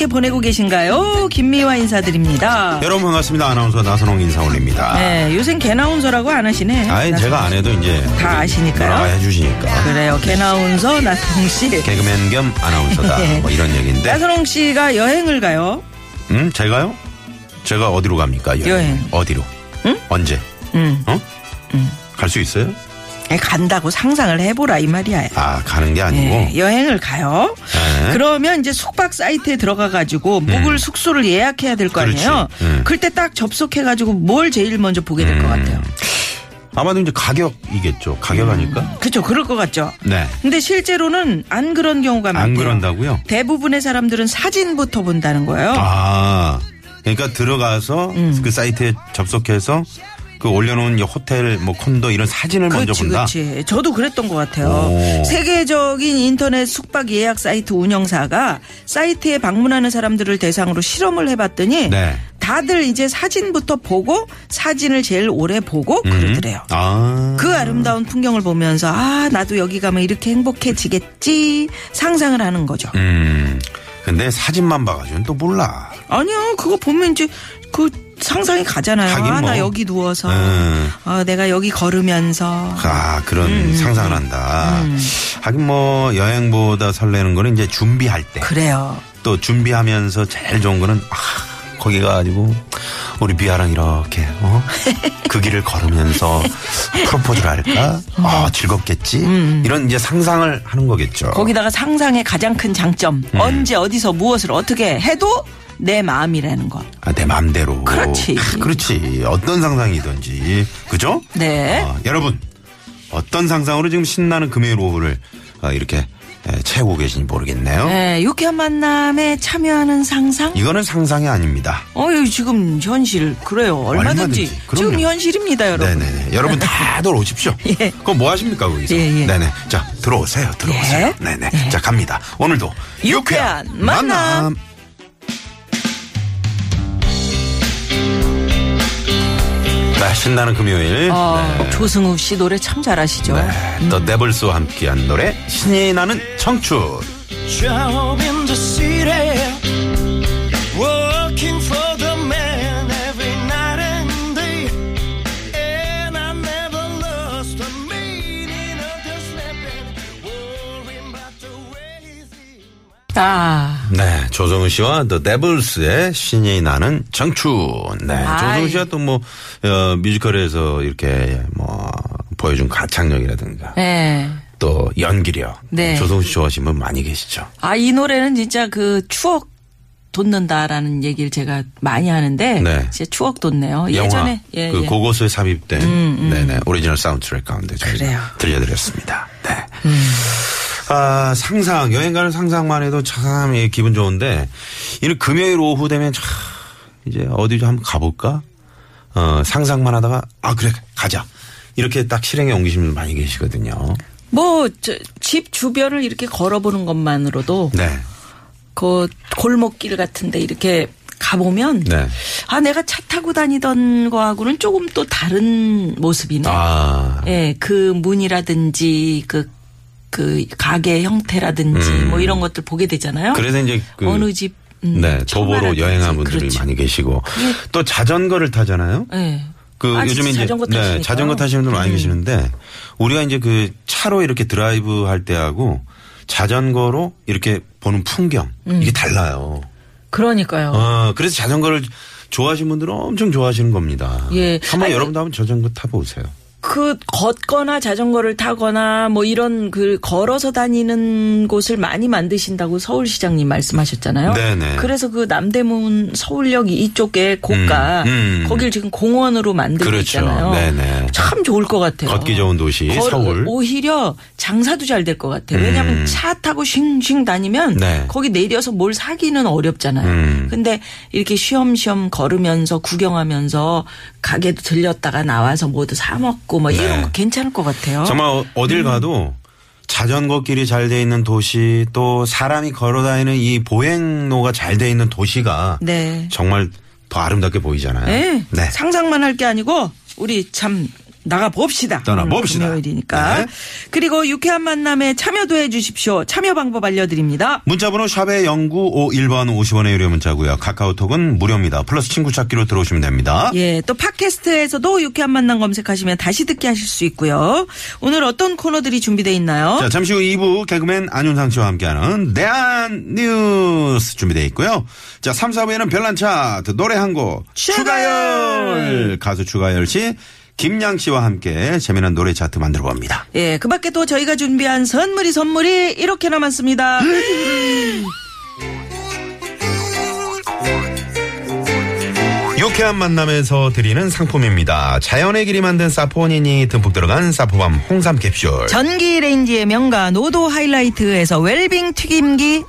좋게 보내고 계신가요? 김미화 인사드립니다. 여러분 반갑습니다 아나운서 나선홍 인사 올립니다 네, 요새 개나운서라고 안 하시네. 나선- 제가 안 해도 이제 다 아시니까요. 해주시니까 그래요. 개나운서 나선홍 씨. 개그맨 겸 아나운서다 네. 뭐 이런 얘기인데 나선홍 씨가 여행을 가요. 음 제가요? 제가 어디로 갑니까 여행, 여행. 어디로? 응? 언제? 음. 어? 갈수 있어요? 에, 간다고 상상을 해보라 이 말이야. 아 가는 게 아니고 네, 여행을 가요. 네. 그러면 이제 숙박 사이트에 들어가 가지고 묵을 숙소를 예약해야 될 거. 아니에요. 음. 그럴 때딱 접속해 가지고 뭘 제일 먼저 보게 될것 음. 같아요. 아마도 이제 가격이겠죠 가격 아닐까? 그렇죠. 그럴 것 같죠. 네. 근데 실제로는 안 그런 경우가 많대요. 안 그런다고요? 대부분의 사람들은 사진부터 본다는 거예요. 아 그러니까 들어가서 음. 그 사이트에 접속해서 그 올려놓은 이 호텔 뭐 콘도 이런 사진을 먼저 그렇지, 본다. 그렇지. 저도 그랬던 것 같아요. 오. 세계적인 인터넷 숙박 예약 사이트 운영사가 사이트에 방문하는 사람들을 대상으로 실험을 해봤더니 네. 다들 이제 사진부터 보고 사진을 제일 오래 보고 음. 그러더래요. 아. 그 아름다운 풍경을 보면서 아 나도 여기 가면 이렇게 행복해지겠지 상상을 하는 거죠. 음. 근데 사진만 봐가지고는 또 몰라. 아니요 그거 보면 이제 그 상상이 가잖아요. 아나 뭐. 여기 누워서 음. 아 내가 여기 걸으면서 아, 그런 음, 상상을 한다. 하긴 뭐 여행보다 설레는 거는 이제 준비할 때. 그래요. 또 준비하면서 제일 좋은 거는 아, 거기 가가지고 우리 비아랑 이렇게 어? 그 길을 걸으면서 프로포즈를 할까? 아 즐겁겠지. 이런 이제 상상을 하는 거겠죠. 음. 거기다가 상상의 가장 큰 장점 음. 언제 어디서 무엇을 어떻게 해도 내 마음이라는 거. 아, 내 마음대로. 그렇지. 아, 그렇지. 어떤 상상이든지. 그죠? 네. 아, 여러분, 어떤 상상으로 지금 신나는 금요일 오후를 아, 이렇게 에, 채우고 계신지 모르겠네요. 네, 유쾌한 만남에 참여하는 상상. 이거는 상상이 아닙니다. 어유 지금 현실 그래요. 얼마든지, 얼마든지. 지금 현실입니다, 여러분. 네네네. 여러분 다 들어오십시오. 예. 그럼 뭐 하십니까, 거기서? 예, 예. 네네. 자, 들어오세요. 들어오세요. 예. 네네. 자, 갑니다. 오늘도 유쾌한 만남. 네, 신나는 금요일. 어, 네. 조승우 씨 노래 참 잘하시죠. 네. 더 데블스와 함께한 노래 신이 나는 청춘. 아, 네, 조승우 씨와 더 데블스의 신이 나는 청춘. 네, 아이. 조승우 씨가 또 뭐, 어, 뮤지컬에서 이렇게 뭐, 보여준 가창력이라든가, 네. 또 연기력. 네. 조승우 씨 좋아하시는 분 많이 계시죠. 아, 이 노래는 진짜 그 추억 돋는다라는 얘기를 제가 많이 하는데 네. 진짜 추억 돋네요. 영화, 예전에 예, 그 예. 고고스에 삽입된, 네네, 오리지널 사운드 트랙 가운데 저희가 그래요. 들려드렸습니다. 네. 아, 상상, 여행 가는 상상만 해도 참 예, 기분 좋은데, 이는 금요일 오후 되면 참, 이제 어디 좀 한번 가볼까? 어, 상상만 하다가, 아, 그래, 가자. 이렇게 딱 실행에 옮기시는 분 많이 계시거든요. 뭐, 저, 집 주변을 이렇게 걸어보는 것만으로도 네. 그 골목길 같은데 이렇게 가보면 네. 아, 내가 차 타고 다니던 거하고는 조금 또 다른 모습이네. 아, 예, 그 문이라든지 그, 그 가게 형태라든지 뭐 이런 것들 보게 되잖아요. 음. 그래서 이제 그. 어느 집, 음, 네, 도보로. 여행한 분들이 그렇죠. 많이 계시고, 그게- 또 자전거를 타잖아요. 예. 그 아, 요즘에 이제 자전거 네. 음. 자전거 타시는 분들 많이 계시는데 우리가 이제 그 차로 이렇게 드라이브 할 때하고 자전거로 이렇게 보는 풍경 음. 이게 달라요. 그러니까요. 어, 그래서 자전거를 좋아하시는 분들은 엄청 좋아하시는 겁니다. 예. 한번 아니, 여러분도 한번 자전거 타보세요. 그 걷거나 자전거를 타거나 뭐 이런 그 걸어서 다니는 곳을 많이 만드신다고 서울시장님 말씀하셨잖아요. 네네. 그래서 그 남대문 서울역 이쪽에 고가 음, 음. 거길 지금 공원으로 만들고 그렇죠. 있잖아요. 네네. 참 좋을 것 같아요. 걷기 좋은 도시 걸- 서울. 오히려 장사도 잘 될 것 같아요. 음. 왜냐하면 차 타고 쉥쉥 다니면 네. 거기 내려서 뭘 사기는 어렵잖아요. 음. 근데 이렇게 쉬엄쉬엄 걸으면서 구경하면서 가게도 들렸다가 나와서 뭐도 사 먹고 뭐 이런 네. 거 괜찮을 것 같아요. 정말 어- 어딜 가도 자전거 길이 잘 돼 있는 도시 또 사람이 걸어 다니는 이 보행로가 잘 돼 있는 도시가 네. 정말 더 아름답게 보이잖아요. 네. 네. 상상만 할 게 아니고 우리 참 나가 봅시다. 떠나 봅시다. 금요일이니까. 네. 그리고 유쾌한 만남에 참여도 해 주십시오. 참여 방법 알려드립니다. 문자번호 샵의 0951번 50원의 유료 문자고요. 카카오톡은 무료입니다. 플러스 친구 찾기로 들어오시면 됩니다. 예, 또 팟캐스트에서도 유쾌한 만남 검색하시면 다시 듣게 하실 수 있고요. 오늘 어떤 코너들이 준비되어 있나요? 자, 잠시 후 2부 개그맨 안윤상 씨와 함께하는 대한 뉴스 준비되어 있고요. 자, 3, 4부에는 별난 차트 노래 한 곡 추가열 가수 추가열 씨 김양 씨와 함께 재미난 노래 차트 만들어 봅니다. 예, 그 밖에 또 저희가 준비한 선물이 선물이 이렇게 남았습니다. 유쾌한 만남에서 드리는 상품입니다. 자연의 길이 만든 사포닌이 듬뿍 들어간 사포밤 홍삼 캡슐. 전기 레인지의 명가 노도 하이라이트에서 웰빙 튀김기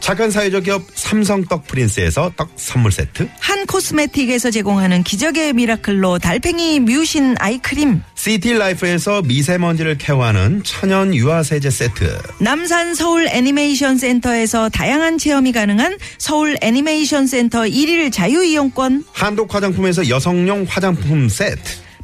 착한 사회적 기업 삼성 떡 프린스에서 떡 선물 세트. 한 코스메틱에서 제공하는 기적의 미라클로 달팽이 뮤신 아이크림 시티 라이프에서 미세먼지를 케어하는 천연 유화 세제 세트. 남산 서울 애니메이션 센터에서 다양한 체험이 가능한 서울 애니메이션 센터 1일 자유 이용권 한독 화장품에서 여성용 화장품 세트.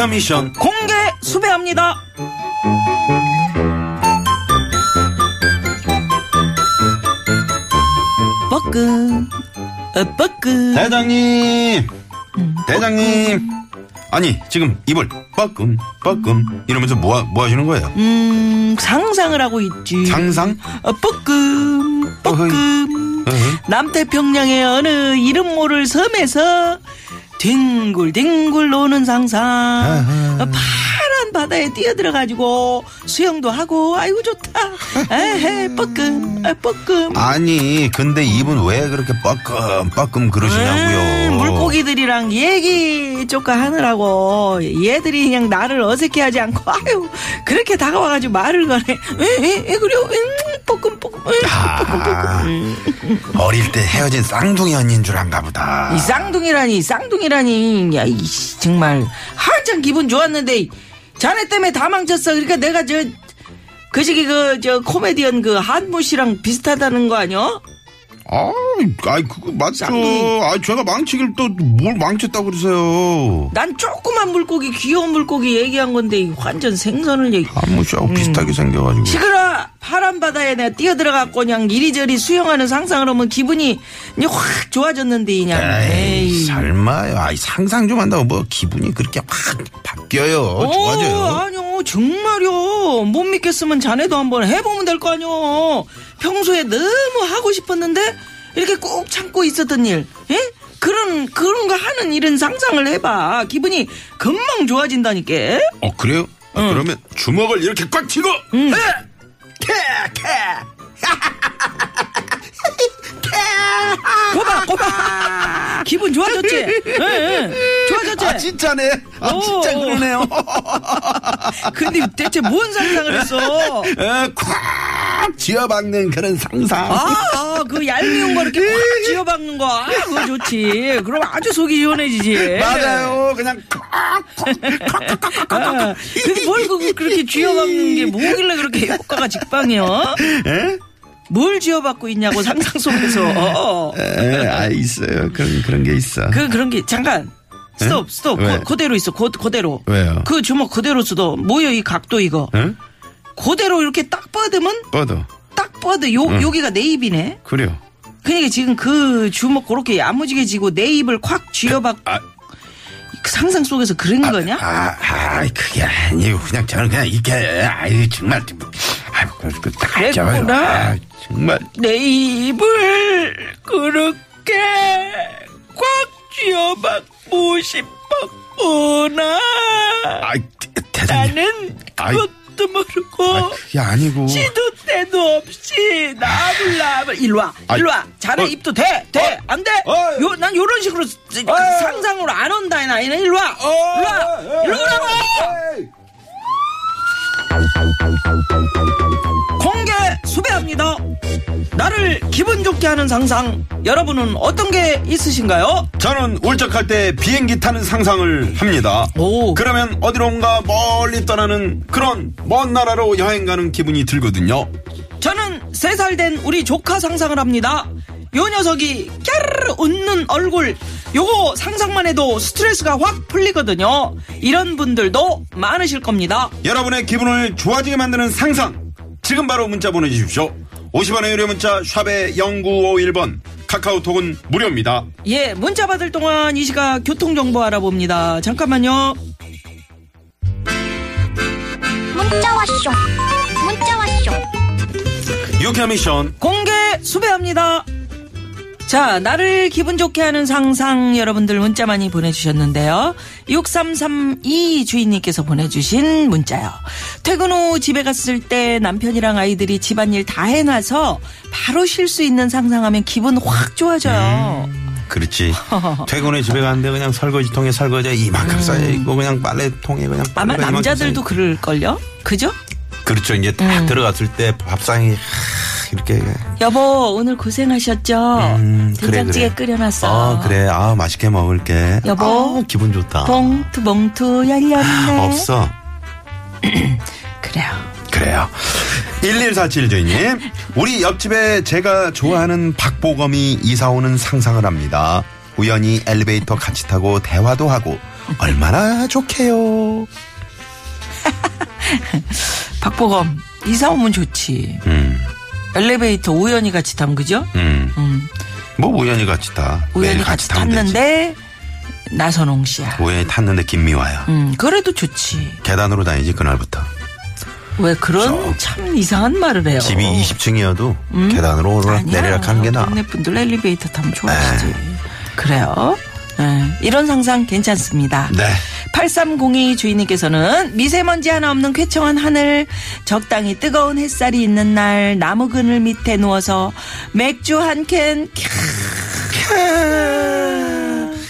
유쾌한 미션. 공개 수배합니다. 뻐끔, 어, 뻐끔. 대장님. 대장님. 아니 지금 입을 뻐끔 뻐끔. 이러면서 뭐, 하- 뭐 하시는 거예요? 음, 상상을 하고 있지. 상상? 어, 뻐끔, 뻐끔. 어허. 남태평양의 어느 이름 모를 섬에서 뒹굴뒹굴 노는 상상. 어, 파란 바다에 뛰어들어가지고 수영도 하고, 아이고, 좋다. 에헤, 뻐끔, 아, 뻐끔. 아니 근데 입은 왜 그렇게 뻐끔 뻐끔 그러시냐고요 음, 물 고기들이랑 얘기 쪼까 하느라고 얘들이 그냥 나를 어색해하지 않고 아유 그렇게 다가와가지고 말을 거네. 에에 그래요 음, 뻐끔 뻐끔 음, 아, 음. 어릴 때 헤어진 쌍둥이 언니인 줄 안가 보다. 이 쌍둥이라니 쌍둥이라니. 야 이 정말 한참 기분 좋았는데 자네 때문에 다 망쳤어. 그러니까 내가 저 그 시기 그 저 코미디언 그 한무 씨랑 비슷하다는 거 아니야? 아, 아이 그거 맞죠 쌍둥이. 아 제가 망치길 또뭘 망쳤다고 그러세요 난 조그만 물고기 귀여운 물고기 얘기한 건데 완전 생선을 얘기. 한무 씨하고 음. 비슷하게 생겨가지고 시끄러! 파란 바다에 내가 뛰어들어갔고 그냥 이리저리 수영하는 상상을 하면 기분이 이제 확 좋아졌는데 그냥 에이, 에이. 설마요 아이 상상 좀 한다고 뭐 기분이 그렇게 확 바뀌어요 어, 좋아져요 아니요 정말요 못 믿겠으면 자네도 한번 해보면 될 거 아니요 평소에 너무 하고 싶었는데 이렇게 꼭 참고 있었던 일 예? 그런 그런 거 하는 일은 상상을 해봐 기분이 금방 좋아진다니까 어 그래요? 아, 그러면 주먹을 이렇게 꽉 쥐고 음. 캐! 캐! 거봐 거봐 기분 좋아졌지 예, 예. 좋아졌지 아 진짜네 아 오. 진짜 그러네요 근데 대체 뭔 상상을 했어? 에, 콱 쥐어박는 그런 상상 아, 아, 그 얄미운 거 이렇게 꽉 쥐어박는 거. 아, 그거 좋지. 그럼 아주 속이 시원해지지. 맞아요 그냥 아, 근데 뭘 그, 그렇게 쥐어박는 게 뭐길래 그렇게 효과가 직방이야? 에? 뭘 쥐어박고 있냐고 상상 속에서. 에, 아 있어요 그런 그런 게 있어 그, 그런 게, 잠깐. 스톱, 스톱. 왜? 그, 그대로 있어. 그, 그대로. 왜요? 그 주먹 그대로 쓰도 뭐야 이 각도 이거. 응? 그대로 이렇게 딱 뻗으면 뻗어. 딱 뻗어. 요 여기가 내 입이네. 그래요. 그러니까 지금 그 주먹 그렇게 야무지게 쥐고 내 입을 콱 쥐어박 아, 그 상상 속에서 그런 거냐? 아, 아, 그게 아니고 그냥 저는 그냥 이렇게 아유 정말 아, 그, 딱 그랬구나. 아, 정말 내 입을 그렇게 꽉 쥐어박고 싶었구나. 아, 대장님. 나는 아이. 그것도 모르고 아, 그게 아니고. 시도 때도 없이 나불 나불 일로 와. 일로 와 자네 어. 입도 돼 돼 안돼 어이. 요난 요런 식으로 그 상상으로 안 온다 이 나이는 일로 와 일로 와 일로 오라고 공개 수배 합니다 나를 기분 좋게 하는 상상 여러분은 어떤 게 있으신가요? 저는 울적할 때 비행기 타는 상상을 합니다. 오. 그러면 어디론가 멀리 떠나는 그런 먼 나라로 여행 가는 기분이 들거든요. 저는 세 살 된 우리 조카 상상을 합니다. 요 녀석이 깨르르 웃는 얼굴 요거 상상만 해도 스트레스가 확 풀리거든요. 이런 분들도 많으실 겁니다. 여러분의 기분을 좋아지게 만드는 상상. 지금 바로 문자 보내주십시오. 50원의 유료 문자 샵의 0951번 카카오톡은 무료입니다. 예, 문자 받을 동안 이 시각 교통정보 알아봅니다. 잠깐만요. 문자 왔쇼 문자 왔쇼 유쾌한 미션 공개 수배합니다. 자, 나를 기분 좋게 하는 상상 여러분들 문자 많이 보내주셨는데요. 6332 주인님께서 보내주신 문자요. 퇴근 후 집에 갔을 때 남편이랑 아이들이 집안일 다 해놔서 바로 쉴 수 있는 상상하면 기분 확 좋아져요. 그렇지. 퇴근에 집에 가는데 그냥 설거지통에 설거지 이만큼 쌓여있고 그냥 빨래통에 그냥 음. 아마 남자들도. 그럴걸요? 그죠? 그렇죠. 이제 딱 음. 들어갔을 때 밥상이 하, 이렇게 여보, 오늘 고생하셨죠? 음, 그래, 된장찌개 그래. 끓여놨어. 아 그래 아 맛있게 먹을게 여보. 아, 기분 좋다 봉투, 봉투 열렸네. 없어 그래요. 그래요 1147 주인님 우리 옆집에 제가 좋아하는 박보검이 이사 오는 상상을 합니다 우연히 엘리베이터 같이 타고 대화도 하고 얼마나 좋게요 박보검 이사 오면 좋지. 음, 엘리베이터 우연히 같이 타면 그죠? 음. 음, 뭐 우연히 같이 타 우연히 매일 같이 되지. 탔는데 나선홍 씨야. 우연히 탔는데 김미화야 음, 그래도 좋지. 계단으로 다니지 그날부터 왜 그런 참 이상한 말을 해요. 집이 20층이어도 계단으로 오르락. 내리락 하는 게 나아 동네 분들 엘리베이터 타면 좋아하시지. 그래요. 네, 이런 상상 괜찮습니다. 네 8302 주인님께서는 미세먼지 하나 없는 쾌청한 하늘, 적당히 뜨거운 햇살이 있는 날, 나무 그늘 밑에 누워서 맥주 한 캔,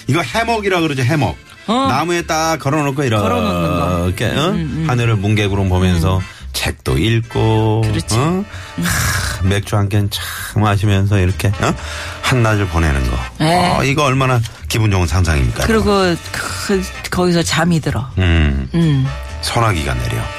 이거 해먹이라 그러죠 해먹. 어. 나무에 딱 걸어놓고 이렇게 걸어놓는 거. 음, 이렇게 어? 하늘을 뭉게구름 보면서 책도 읽고 그렇지. 어? 하, 맥주 한 캔 참 마시면서 이렇게 어? 한낮을 보내는 거. 네. 어, 이거 얼마나 기분 좋은 상상입니까? 그리고 그, 거기서 잠이 들어. 음, 음. 소나기가 내려.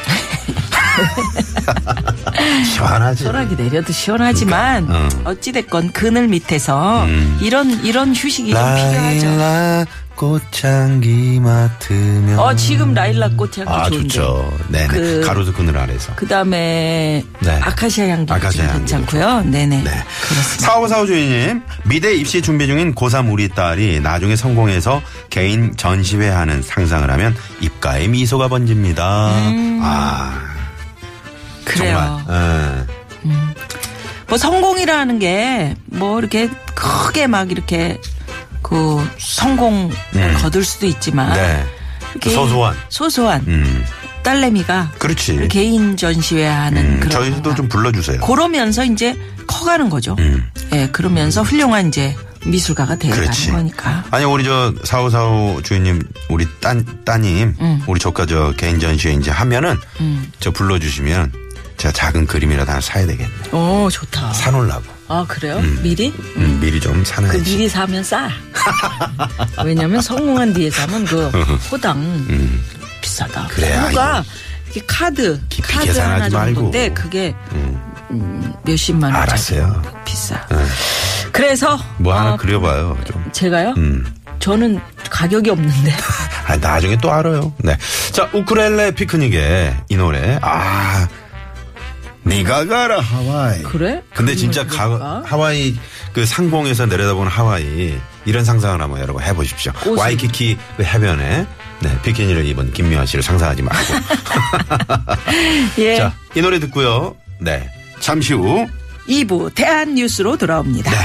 시원하지. 소라기 내려도 시원하지만 그러니까, 어. 어찌됐건 그늘 밑에서 음. 이런 이런 휴식이 좀 필요하죠. 꽃향기 맡으면. 어 지금 라일락 꽃향기 아 좋은데. 좋죠. 네네. 그- 가로수 그늘 아래서. 그 다음에 네. 아카시아 향기 아카시아 향기도 괜찮고요. 네네. 네. 그렇습니다. 사오사오 주인님, 미대 입시 준비 중인 고3 우리 딸이 나중에 성공해서 개인 전시회 하는 상상을 하면 입가에 미소가 번집니다. 아, 음. 그래요. 정말. 예. 뭐 성공이라는 게 뭐 이렇게 크게 막 이렇게 그 성공을 음. 거둘 수도 있지만 네. 소소한. 소소한 음, 딸내미가 그렇지. 개인 전시회 하는 음, 그런 저희도. 좀 불러주세요. 그러면서 이제 커가는 거죠. 음. 예, 그러면서 훌륭한 이제 미술가가 되어가는 그렇지. 거니까. 아니 우리 저 사오사오 주인님 우리 따, 따님 음. 우리 조카 저 개인 전시회 이제 하면은 음. 저 불러주시면 제가 작은 그림이라도 하나 사야 되겠네. 오, 좋다. 사놓으려고. 아, 그래요? 미리? 음, 미리 좀그 사놔야지. 미리 사면 싸. 왜냐면 성공한 뒤에 사면 그 호당 비싸다. 음. 그래, 그거가 이게 카드, 깊이 카드 계산하지 하나 말고. 정도인데 그게 음, 몇십만 원. 알았어요. 비싸. 그래서 뭐 하나 어, 그려봐요 좀. 제가요? 음. 저는 가격이 없는데. 아, 나중에 또 알아요. 네. 자, 우크렐레 피크닉에 이 노래. 아, 네가 가라 하와이. 그래? 근데 진짜 가? 하와이 그 상공에서 내려다보는 하와이 이런 상상을 한번 여러분 해보십시오. 옷을- 와이키키 그 해변에 네, 비키니를 입은 김미화 씨를 상상하지 말고. 예. 자, 이 노래 듣고요. 네. 잠시 후 2부 대한 뉴스로 돌아옵니다. 네.